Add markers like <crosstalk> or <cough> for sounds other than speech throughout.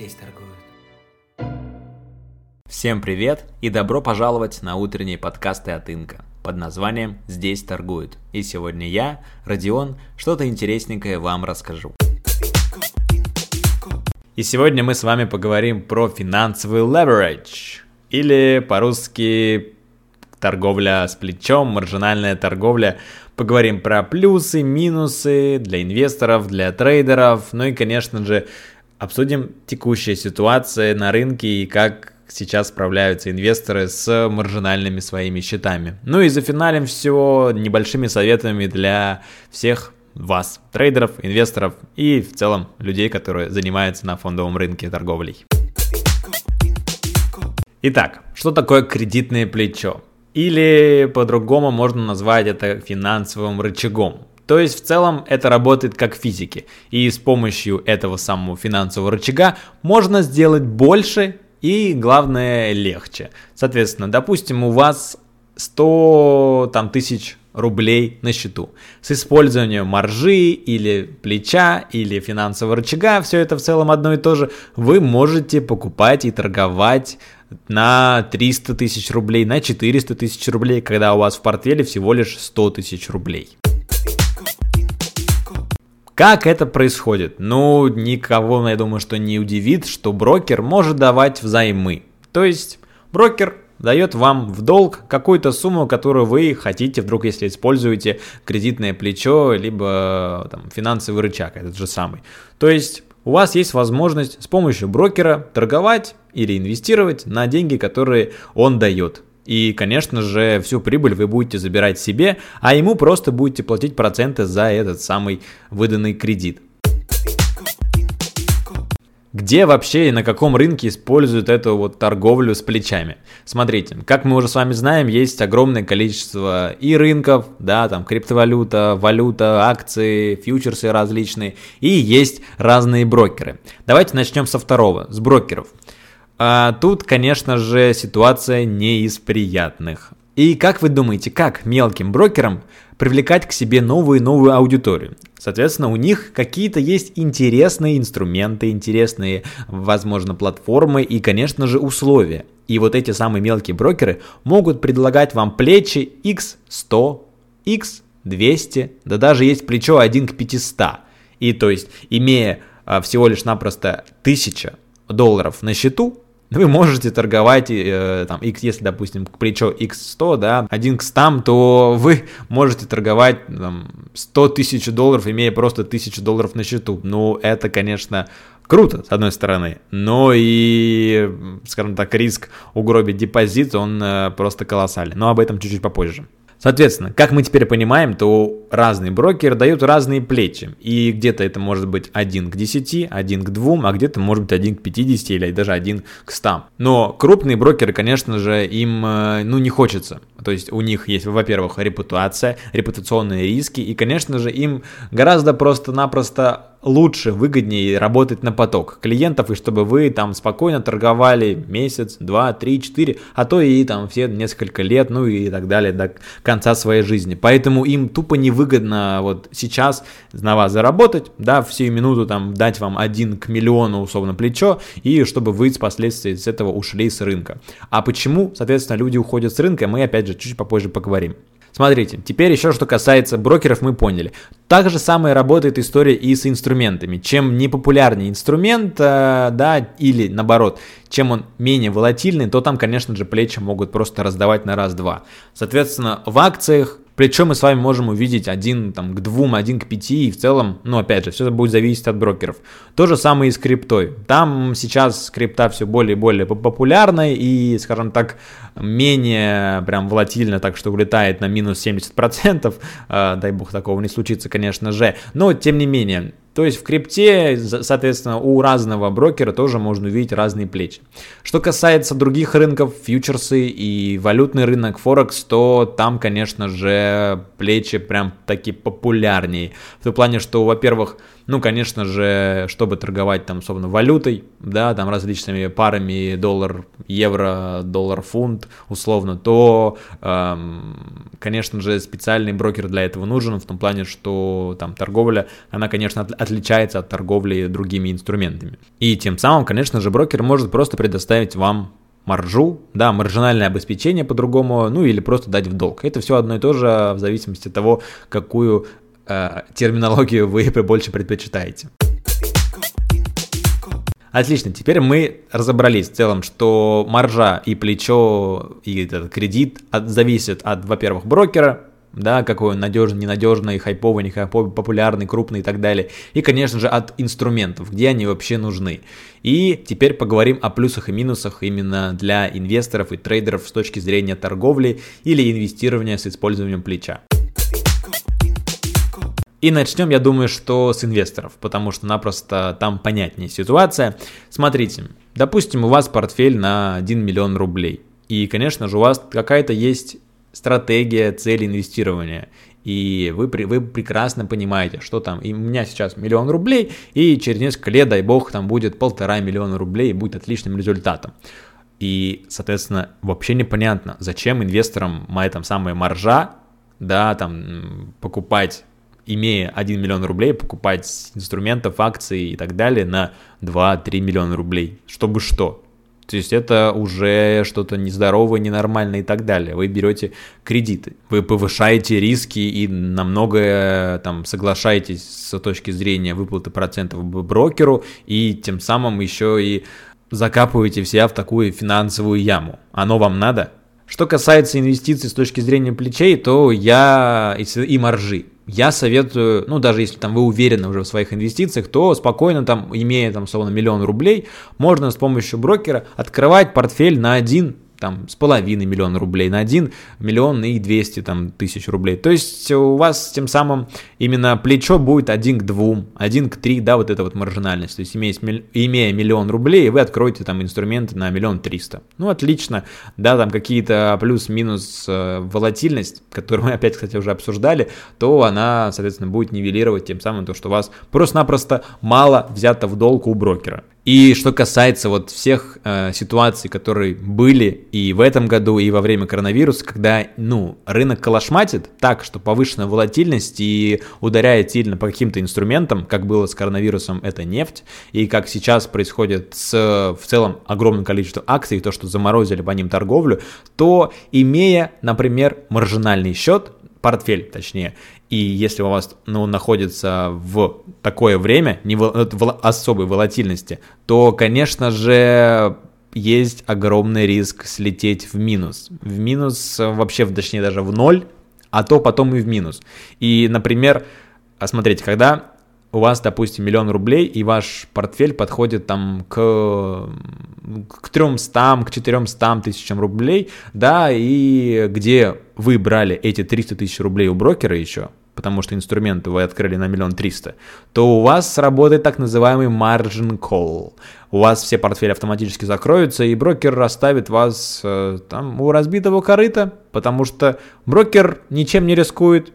здесь торгуют. Всем привет и добро пожаловать на утренние подкасты от Инка под названием «Здесь торгуют». И сегодня я, Родион, что-то интересненькое вам расскажу. И сегодня мы с вами поговорим про финансовый leverage, или по-русски торговля с плечом, маржинальная торговля. Поговорим про плюсы, минусы для инвесторов, для трейдеров, ну и, конечно же, обсудим текущие ситуации на рынке и как сейчас справляются инвесторы с маржинальными своими счетами. Ну и зафиналим все небольшими советами для всех вас, трейдеров, инвесторов и в целом людей, которые занимаются на фондовом рынке торговлей. Итак, что такое кредитное плечо? Или по-другому можно назвать это финансовым рычагом. То есть в целом это работает как в физике. И с помощью этого самого финансового рычага можно сделать больше и, главное, легче. Соответственно, допустим, у вас 100 там, тысяч рублей на счету. С использованием маржи или плеча или финансового рычага, все это в целом одно и то же, вы можете покупать и торговать на 300 тысяч рублей, на 400 тысяч рублей, когда у вас в портфеле всего лишь 100 тысяч рублей. Как это происходит? Ну, никого, я думаю, что не удивит, что брокер может давать взаймы. То есть, брокер дает вам в долг какую-то сумму, которую вы хотите, вдруг если используете кредитное плечо, либо там, финансовый рычаг, этот же самый. То есть у вас есть возможность с помощью брокера торговать или инвестировать на деньги, которые он дает. И, конечно же, всю прибыль вы будете забирать себе, а ему просто будете платить проценты за этот самый выданный кредит. Где вообще и на каком рынке используют эту вот торговлю с плечами? Смотрите, как мы уже с вами знаем, есть огромное количество и рынков, да, там криптовалюта, валюта, акции, фьючерсы различные, и есть разные брокеры. Давайте начнем со второго, с брокеров. А тут, конечно же, ситуация не из приятных. И как вы думаете, как мелким брокерам привлекать к себе новую и новую аудиторию? Соответственно, у них какие-то есть интересные инструменты, интересные, возможно, платформы и, конечно же, условия. И вот эти самые мелкие брокеры могут предлагать вам плечи X100, X200, да даже есть плечо 1 к 500. И то есть, имея а, всего лишь напросто 1000 долларов на счету, вы можете торговать, э, там, X, если, допустим, плечо X100, да, 1 к 100, то вы можете торговать там, 100 тысяч долларов, имея просто 1000 долларов на счету. Ну, это, конечно, круто, с одной стороны, но и, скажем так, риск угробить депозит, он э, просто колоссальный. Но об этом чуть-чуть попозже. Соответственно, как мы теперь понимаем, то разные брокеры дают разные плечи. И где-то это может быть 1 к 10, 1 к 2, а где-то может быть 1 к 50 или даже 1 к 100. Но крупные брокеры, конечно же, им э, ну, не хочется. То есть у них есть, во-первых, репутация, репутационные риски, и, конечно же, им гораздо просто-напросто лучше, выгоднее работать на поток клиентов, и чтобы вы там спокойно торговали месяц, два, три, четыре, а то и там все несколько лет, ну и так далее до конца своей жизни. Поэтому им тупо невыгодно вот сейчас на вас заработать, да, в сию минуту там дать вам один к миллиону условно плечо, и чтобы вы впоследствии с этого ушли с рынка. А почему, соответственно, люди уходят с рынка, мы опять же чуть попозже поговорим. Смотрите, теперь еще что касается брокеров, мы поняли. Так же самое работает история и с инструментами. Чем непопулярнее инструмент, э, да, или наоборот, чем он менее волатильный, то там, конечно же, плечи могут просто раздавать на раз-два. Соответственно, в акциях причем мы с вами можем увидеть один там, к двум, один к пяти, и в целом, ну опять же, все это будет зависеть от брокеров. То же самое и с криптой. Там сейчас крипта все более и более популярна и, скажем так, менее прям волатильно, так что улетает на минус 70%. Э, дай бог такого не случится, конечно же. Но, тем не менее, то есть в крипте, соответственно, у разного брокера тоже можно увидеть разные плечи. Что касается других рынков, фьючерсы и валютный рынок Форекс, то там, конечно же, плечи прям таки популярнее. В том плане, что, во-первых, ну, конечно же, чтобы торговать там, особенно валютой, да, там различными парами доллар, евро, доллар, фунт, условно, то, эм, конечно же, специальный брокер для этого нужен, в том плане, что там торговля, она, конечно, отличается от торговли другими инструментами. И тем самым, конечно же, брокер может просто предоставить вам маржу, да, маржинальное обеспечение по-другому, ну или просто дать в долг. Это все одно и то же в зависимости от того, какую э, терминологию вы <laughs> больше предпочитаете. Отлично, теперь мы разобрались в целом, что маржа и плечо, и этот кредит от, зависят от, во-первых, брокера, да, какой он надежный, ненадежный, хайповый, не хайповый, популярный, крупный и так далее. И, конечно же, от инструментов, где они вообще нужны. И теперь поговорим о плюсах и минусах именно для инвесторов и трейдеров с точки зрения торговли или инвестирования с использованием плеча. И начнем, я думаю, что с инвесторов, потому что напросто там понятнее ситуация. Смотрите, допустим, у вас портфель на 1 миллион рублей. И, конечно же, у вас какая-то есть стратегия, цель инвестирования. И вы, вы прекрасно понимаете, что там, и у меня сейчас миллион рублей, и через несколько лет, дай бог, там будет полтора миллиона рублей, и будет отличным результатом. И, соответственно, вообще непонятно, зачем инвесторам моя там самая маржа, да, там, покупать имея 1 миллион рублей, покупать инструментов, акций и так далее на 2-3 миллиона рублей. Чтобы что? То есть это уже что-то нездоровое, ненормальное и так далее. Вы берете кредиты, вы повышаете риски и на многое там соглашаетесь с точки зрения выплаты процентов брокеру и тем самым еще и закапываете себя в такую финансовую яму. Оно вам надо? Что касается инвестиций с точки зрения плечей, то я и маржи. Я советую, ну, даже если там вы уверены уже в своих инвестициях, то спокойно там, имея там, словно миллион рублей, можно с помощью брокера открывать портфель на один там с половиной миллиона рублей на 1 миллион и 200 там, тысяч рублей. То есть у вас тем самым именно плечо будет 1 к 2, 1 к 3, да, вот эта вот маржинальность. То есть имея, имея миллион рублей, вы откроете там инструменты на миллион триста. Ну, отлично, да, там какие-то плюс-минус э, волатильность, которую мы опять, кстати, уже обсуждали, то она, соответственно, будет нивелировать тем самым то, что у вас просто-напросто мало взято в долг у брокера. И что касается вот всех э, ситуаций, которые были и в этом году, и во время коронавируса, когда, ну, рынок калашматит так, что повышенная волатильность и ударяет сильно по каким-то инструментам, как было с коронавирусом, это нефть, и как сейчас происходит с в целом огромным количеством акций, то, что заморозили по ним торговлю, то имея, например, маржинальный счет, портфель, точнее, и если у вас ну, находится в такое время, не в, в особой волатильности, то, конечно же, есть огромный риск слететь в минус. В минус вообще, точнее даже в ноль, а то потом и в минус. И, например, а смотрите, когда у вас, допустим, миллион рублей, и ваш портфель подходит там к, к 300, к 400 тысячам рублей, да, и где вы брали эти 300 тысяч рублей у брокера еще, потому что инструменты вы открыли на миллион триста, то у вас сработает так называемый margin call. У вас все портфели автоматически закроются, и брокер расставит вас э, там у разбитого корыта, потому что брокер ничем не рискует,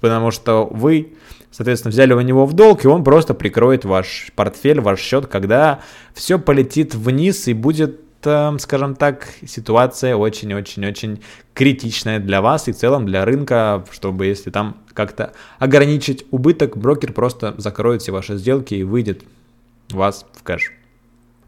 потому что вы, соответственно, взяли у него в долг, и он просто прикроет ваш портфель, ваш счет, когда все полетит вниз и будет скажем так, ситуация очень-очень-очень критичная для вас и в целом для рынка, чтобы если там как-то ограничить убыток, брокер просто закроет все ваши сделки и выйдет вас в кэш.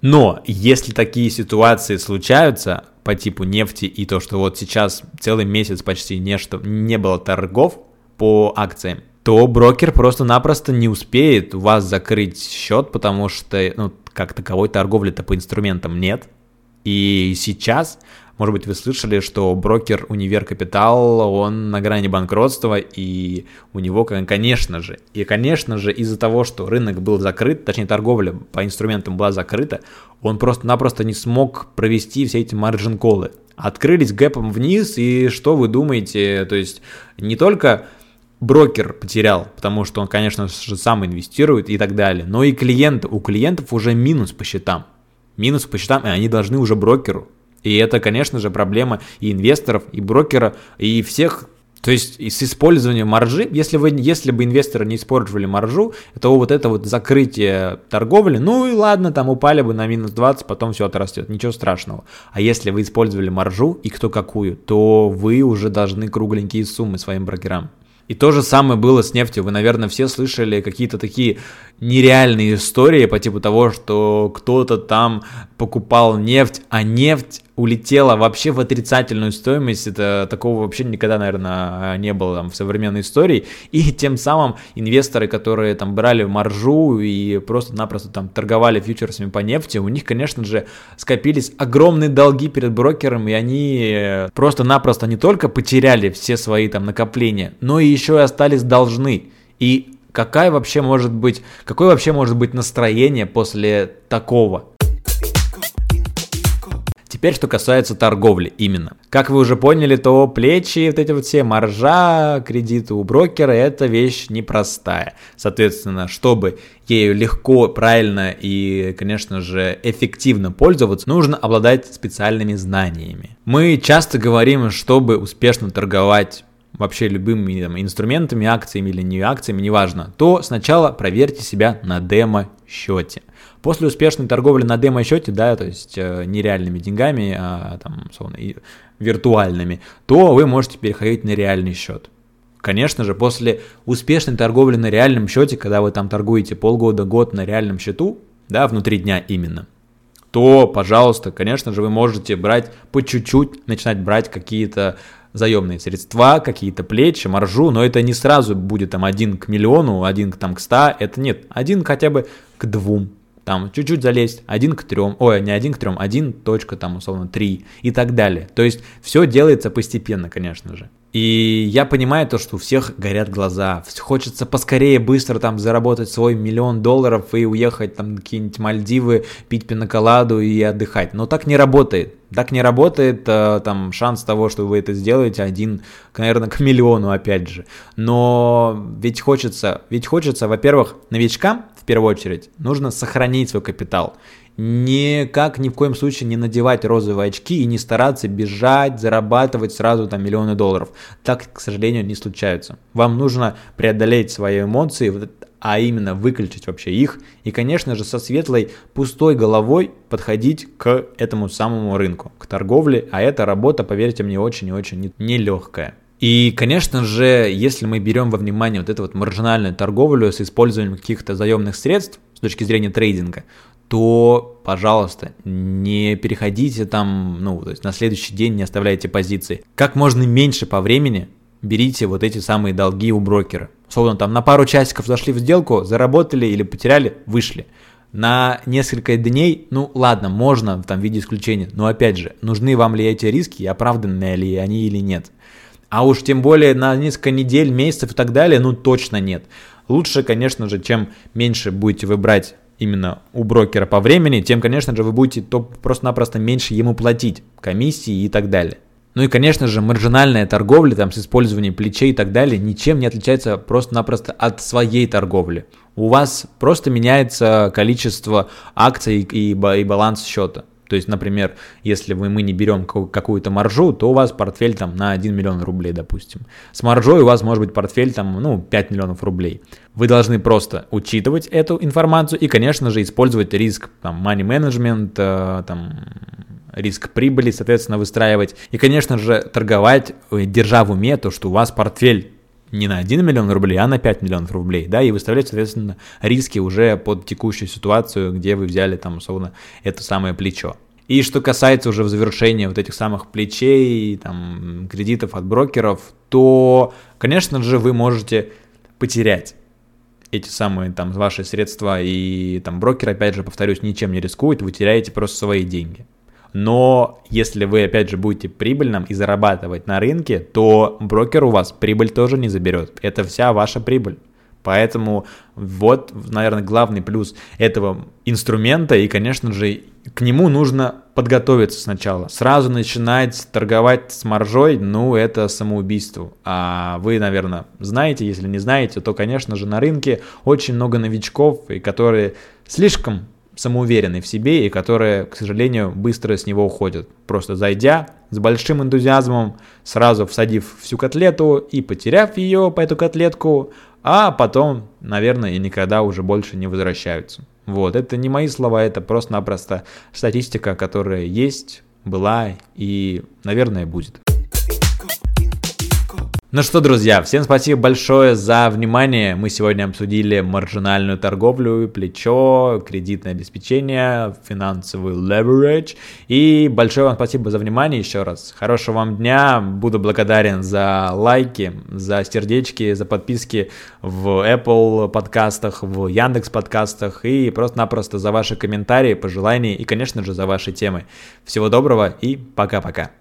Но если такие ситуации случаются по типу нефти и то, что вот сейчас целый месяц почти не, что, не было торгов по акциям, то брокер просто-напросто не успеет у вас закрыть счет, потому что ну, как таковой торговли-то по инструментам нет. И сейчас, может быть, вы слышали, что брокер Универ Капитал, он на грани банкротства, и у него, конечно же, и, конечно же, из-за того, что рынок был закрыт, точнее, торговля по инструментам была закрыта, он просто-напросто не смог провести все эти маржин-колы. Открылись гэпом вниз, и что вы думаете? То есть не только брокер потерял, потому что он, конечно же, сам инвестирует и так далее, но и клиенты, у клиентов уже минус по счетам минус по счетам, и они должны уже брокеру. И это, конечно же, проблема и инвесторов, и брокера, и всех то есть с использованием маржи, если, вы, если бы инвесторы не использовали маржу, то вот это вот закрытие торговли, ну и ладно, там упали бы на минус 20, потом все отрастет, ничего страшного. А если вы использовали маржу и кто какую, то вы уже должны кругленькие суммы своим брокерам. И то же самое было с нефтью. Вы, наверное, все слышали какие-то такие нереальные истории по типу того, что кто-то там покупал нефть, а нефть улетела вообще в отрицательную стоимость. Это такого вообще никогда, наверное, не было там в современной истории. И тем самым инвесторы, которые там брали маржу и просто-напросто там торговали фьючерсами по нефти, у них, конечно же, скопились огромные долги перед брокером, и они просто-напросто не только потеряли все свои там накопления, но и еще и остались должны. И какая вообще может быть, какое вообще может быть настроение после такого? Теперь, что касается торговли именно. Как вы уже поняли, то плечи, вот эти вот все, маржа, кредиты у брокера, это вещь непростая. Соответственно, чтобы ею легко, правильно и, конечно же, эффективно пользоваться, нужно обладать специальными знаниями. Мы часто говорим, чтобы успешно торговать вообще любыми там, инструментами, акциями или не акциями, неважно, то сначала проверьте себя на демо-счете. После успешной торговли на демо-счете, да, то есть э, нереальными деньгами, а там, условно, и виртуальными, то вы можете переходить на реальный счет. Конечно же, после успешной торговли на реальном счете, когда вы там торгуете полгода, год на реальном счету, да, внутри дня именно, то, пожалуйста, конечно же, вы можете брать по чуть-чуть, начинать брать какие-то заемные средства, какие-то плечи, маржу, но это не сразу будет там один к миллиону, один к, там, к ста, это нет, один хотя бы к двум, там чуть-чуть залезть, один к трем, ой, не один к трем, один точка там условно три и так далее. То есть все делается постепенно, конечно же. И я понимаю то, что у всех горят глаза, хочется поскорее быстро там заработать свой миллион долларов и уехать там какие-нибудь Мальдивы, пить пиноколаду и отдыхать. Но так не работает. Так не работает, э, там шанс того, что вы это сделаете один, наверное, к миллиону опять же. Но ведь хочется, ведь хочется, во-первых, новичкам в первую очередь нужно сохранить свой капитал никак ни в коем случае не надевать розовые очки и не стараться бежать, зарабатывать сразу там миллионы долларов. Так, к сожалению, не случается. Вам нужно преодолеть свои эмоции, а именно выключить вообще их и, конечно же, со светлой, пустой головой подходить к этому самому рынку, к торговле, а эта работа, поверьте мне, очень и очень нелегкая. И, конечно же, если мы берем во внимание вот эту вот маржинальную торговлю с использованием каких-то заемных средств с точки зрения трейдинга, то, пожалуйста, не переходите там, ну, то есть на следующий день не оставляйте позиции. Как можно меньше по времени берите вот эти самые долги у брокера. Словно там на пару часиков зашли в сделку, заработали или потеряли, вышли. На несколько дней, ну ладно, можно там в виде исключения, но опять же, нужны вам ли эти риски, оправданные ли они или нет. А уж тем более на несколько недель, месяцев и так далее, ну точно нет. Лучше, конечно же, чем меньше будете вы брать именно у брокера по времени, тем, конечно же, вы будете то просто-напросто меньше ему платить, комиссии и так далее. Ну и, конечно же, маржинальная торговля там, с использованием плечей и так далее ничем не отличается просто-напросто от своей торговли. У вас просто меняется количество акций и, и баланс счета. То есть, например, если вы, мы не берем какую-то маржу, то у вас портфель там на 1 миллион рублей, допустим. С маржой у вас может быть портфель там, ну, 5 миллионов рублей. Вы должны просто учитывать эту информацию и, конечно же, использовать риск, там, money management, э, там, риск прибыли, соответственно, выстраивать. И, конечно же, торговать, э, держа в уме то, что у вас портфель не на 1 миллион рублей, а на 5 миллионов рублей, да, и выставлять, соответственно, риски уже под текущую ситуацию, где вы взяли там, условно, это самое плечо. И что касается уже в завершении вот этих самых плечей, там, кредитов от брокеров, то, конечно же, вы можете потерять эти самые там ваши средства, и там брокер, опять же, повторюсь, ничем не рискует, вы теряете просто свои деньги. Но если вы, опять же, будете прибыльным и зарабатывать на рынке, то брокер у вас прибыль тоже не заберет. Это вся ваша прибыль. Поэтому вот, наверное, главный плюс этого инструмента, и, конечно же, к нему нужно подготовиться сначала. Сразу начинать торговать с маржой, ну, это самоубийство. А вы, наверное, знаете, если не знаете, то, конечно же, на рынке очень много новичков, и которые слишком самоуверенный в себе и которые, к сожалению, быстро с него уходят. Просто зайдя с большим энтузиазмом, сразу всадив всю котлету и потеряв ее по эту котлетку, а потом, наверное, и никогда уже больше не возвращаются. Вот, это не мои слова, это просто-напросто статистика, которая есть, была и, наверное, будет. Ну что, друзья, всем спасибо большое за внимание. Мы сегодня обсудили маржинальную торговлю, плечо, кредитное обеспечение, финансовый leverage. И большое вам спасибо за внимание еще раз. Хорошего вам дня. Буду благодарен за лайки, за сердечки, за подписки в Apple подкастах, в Яндекс подкастах и просто-напросто за ваши комментарии, пожелания и, конечно же, за ваши темы. Всего доброго и пока-пока.